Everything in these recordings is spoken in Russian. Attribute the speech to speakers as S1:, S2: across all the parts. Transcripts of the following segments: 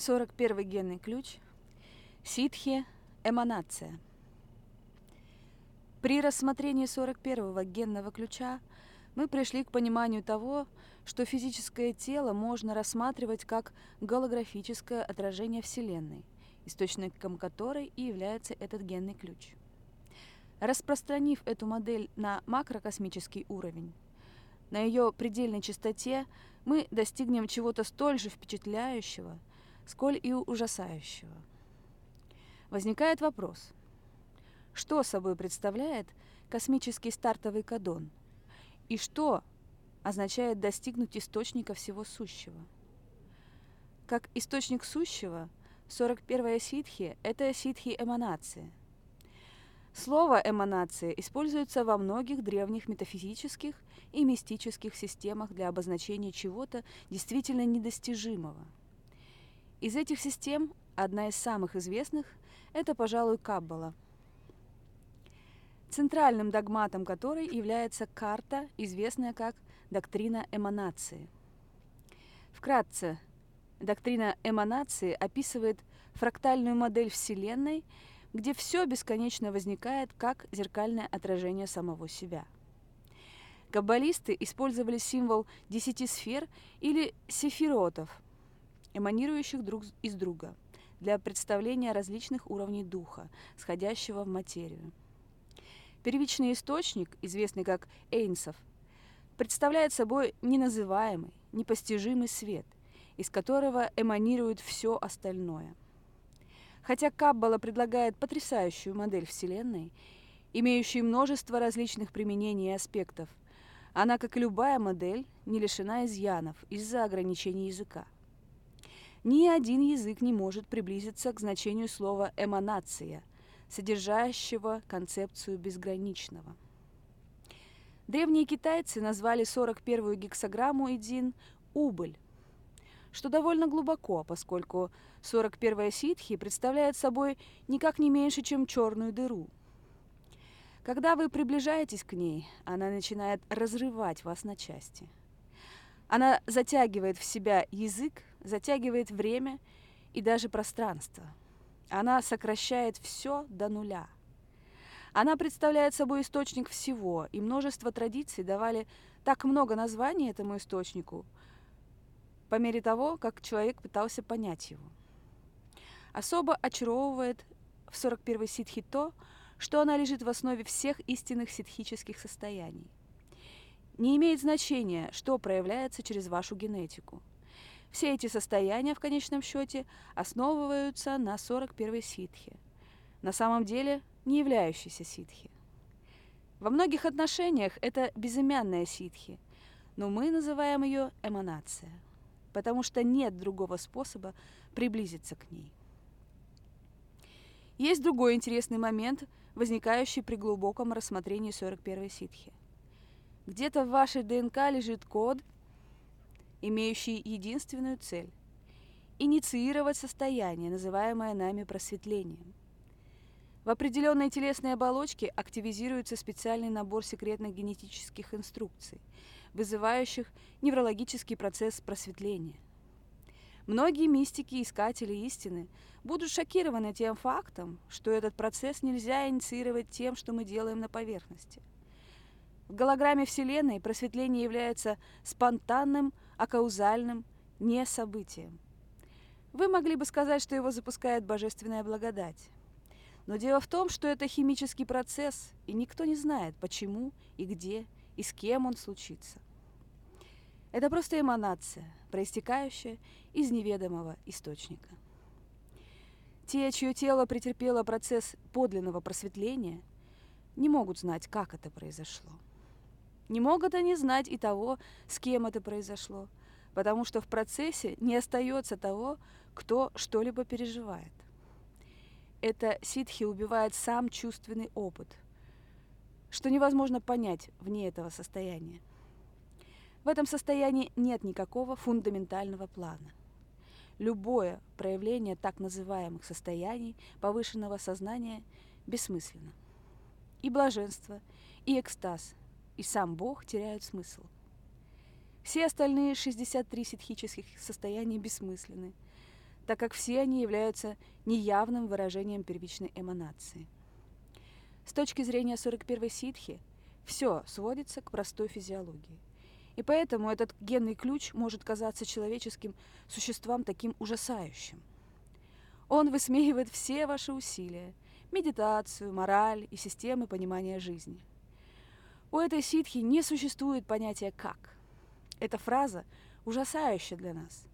S1: 41 генный ключ. Ситхи – эманация. При рассмотрении 41-го генного ключа мы пришли к пониманию того, что физическое тело можно рассматривать как голографическое отражение Вселенной, источником которой и является этот генный ключ. Распространив эту модель на макрокосмический уровень, на ее предельной частоте мы достигнем чего-то столь же впечатляющего – сколь и ужасающего. Возникает вопрос, что собой представляет космический стартовый кадон и что означает достигнуть источника всего сущего. Как источник сущего, 41-я ситхи – это ситхи эманации. Слово «эманация» используется во многих древних метафизических и мистических системах для обозначения чего-то действительно недостижимого – из этих систем одна из самых известных – это, пожалуй, Каббала, центральным догматом которой является карта, известная как доктрина эманации. Вкратце, доктрина эманации описывает фрактальную модель Вселенной, где все бесконечно возникает как зеркальное отражение самого себя. Каббалисты использовали символ десяти сфер или сефиротов – эманирующих друг из друга, для представления различных уровней духа, сходящего в материю. Первичный источник, известный как Эйнсов, представляет собой неназываемый, непостижимый свет, из которого эманирует все остальное. Хотя Каббала предлагает потрясающую модель Вселенной, имеющую множество различных применений и аспектов, она, как и любая модель, не лишена изъянов из-за ограничений языка – ни один язык не может приблизиться к значению слова «эманация», содержащего концепцию безграничного. Древние китайцы назвали 41-ю гексограмму Эдин «убыль», что довольно глубоко, поскольку 41-я ситхи представляет собой никак не меньше, чем черную дыру. Когда вы приближаетесь к ней, она начинает разрывать вас на части. Она затягивает в себя язык, затягивает время и даже пространство. Она сокращает все до нуля. Она представляет собой источник всего, и множество традиций давали так много названий этому источнику по мере того, как человек пытался понять его. Особо очаровывает в 41-й ситхи то, что она лежит в основе всех истинных ситхических состояний. Не имеет значения, что проявляется через вашу генетику – все эти состояния в конечном счете основываются на 41-й ситхе, на самом деле не являющейся ситхи. Во многих отношениях это безымянная ситхи, но мы называем ее эманация, потому что нет другого способа приблизиться к ней. Есть другой интересный момент, возникающий при глубоком рассмотрении 41-й ситхи. Где-то в вашей ДНК лежит код – имеющий единственную цель – инициировать состояние, называемое нами просветлением. В определенной телесной оболочке активизируется специальный набор секретных генетических инструкций, вызывающих неврологический процесс просветления. Многие мистики и искатели истины будут шокированы тем фактом, что этот процесс нельзя инициировать тем, что мы делаем на поверхности. В голограмме Вселенной просветление является спонтанным, акаузальным, не событием. Вы могли бы сказать, что его запускает божественная благодать. Но дело в том, что это химический процесс, и никто не знает, почему и где и с кем он случится. Это просто эманация, проистекающая из неведомого источника. Те, чье тело претерпело процесс подлинного просветления, не могут знать, как это произошло. Не могут они знать и того, с кем это произошло, потому что в процессе не остается того, кто что-либо переживает. Это ситхи убивает сам чувственный опыт, что невозможно понять вне этого состояния. В этом состоянии нет никакого фундаментального плана. Любое проявление так называемых состояний повышенного сознания бессмысленно. И блаженство, и экстаз и сам Бог теряют смысл. Все остальные 63 ситхических состояния бессмысленны, так как все они являются неявным выражением первичной эманации. С точки зрения 41-й ситхи, все сводится к простой физиологии. И поэтому этот генный ключ может казаться человеческим существам таким ужасающим. Он высмеивает все ваши усилия, медитацию, мораль и системы понимания жизни. У этой ситхи не существует понятия «как». Эта фраза ужасающая для нас,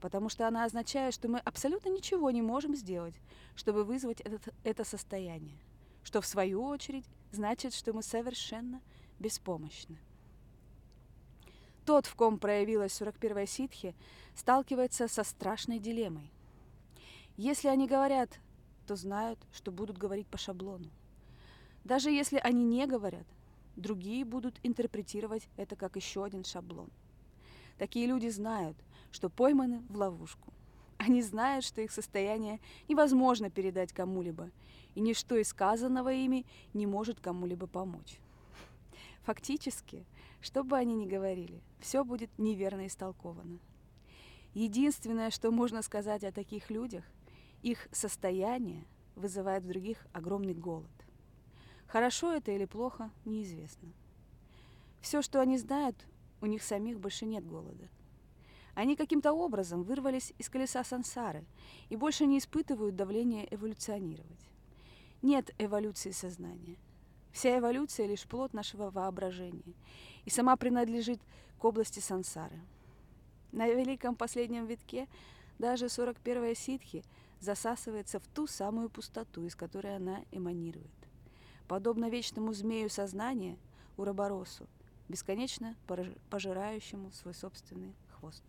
S1: потому что она означает, что мы абсолютно ничего не можем сделать, чтобы вызвать этот, это состояние, что в свою очередь значит, что мы совершенно беспомощны. Тот, в ком проявилась 41-я ситхи, сталкивается со страшной дилеммой. Если они говорят, то знают, что будут говорить по шаблону. Даже если они не говорят, другие будут интерпретировать это как еще один шаблон. Такие люди знают, что пойманы в ловушку. Они знают, что их состояние невозможно передать кому-либо, и ничто из сказанного ими не может кому-либо помочь. Фактически, что бы они ни говорили, все будет неверно истолковано. Единственное, что можно сказать о таких людях, их состояние вызывает в других огромный голод. Хорошо это или плохо, неизвестно. Все, что они знают, у них самих больше нет голода. Они каким-то образом вырвались из колеса сансары и больше не испытывают давления эволюционировать. Нет эволюции сознания. Вся эволюция лишь плод нашего воображения и сама принадлежит к области сансары. На великом последнем витке даже 41-я ситхи засасывается в ту самую пустоту, из которой она эманирует. Подобно вечному змею сознания, Уроборосу, бесконечно пожирающему свой собственный хвост.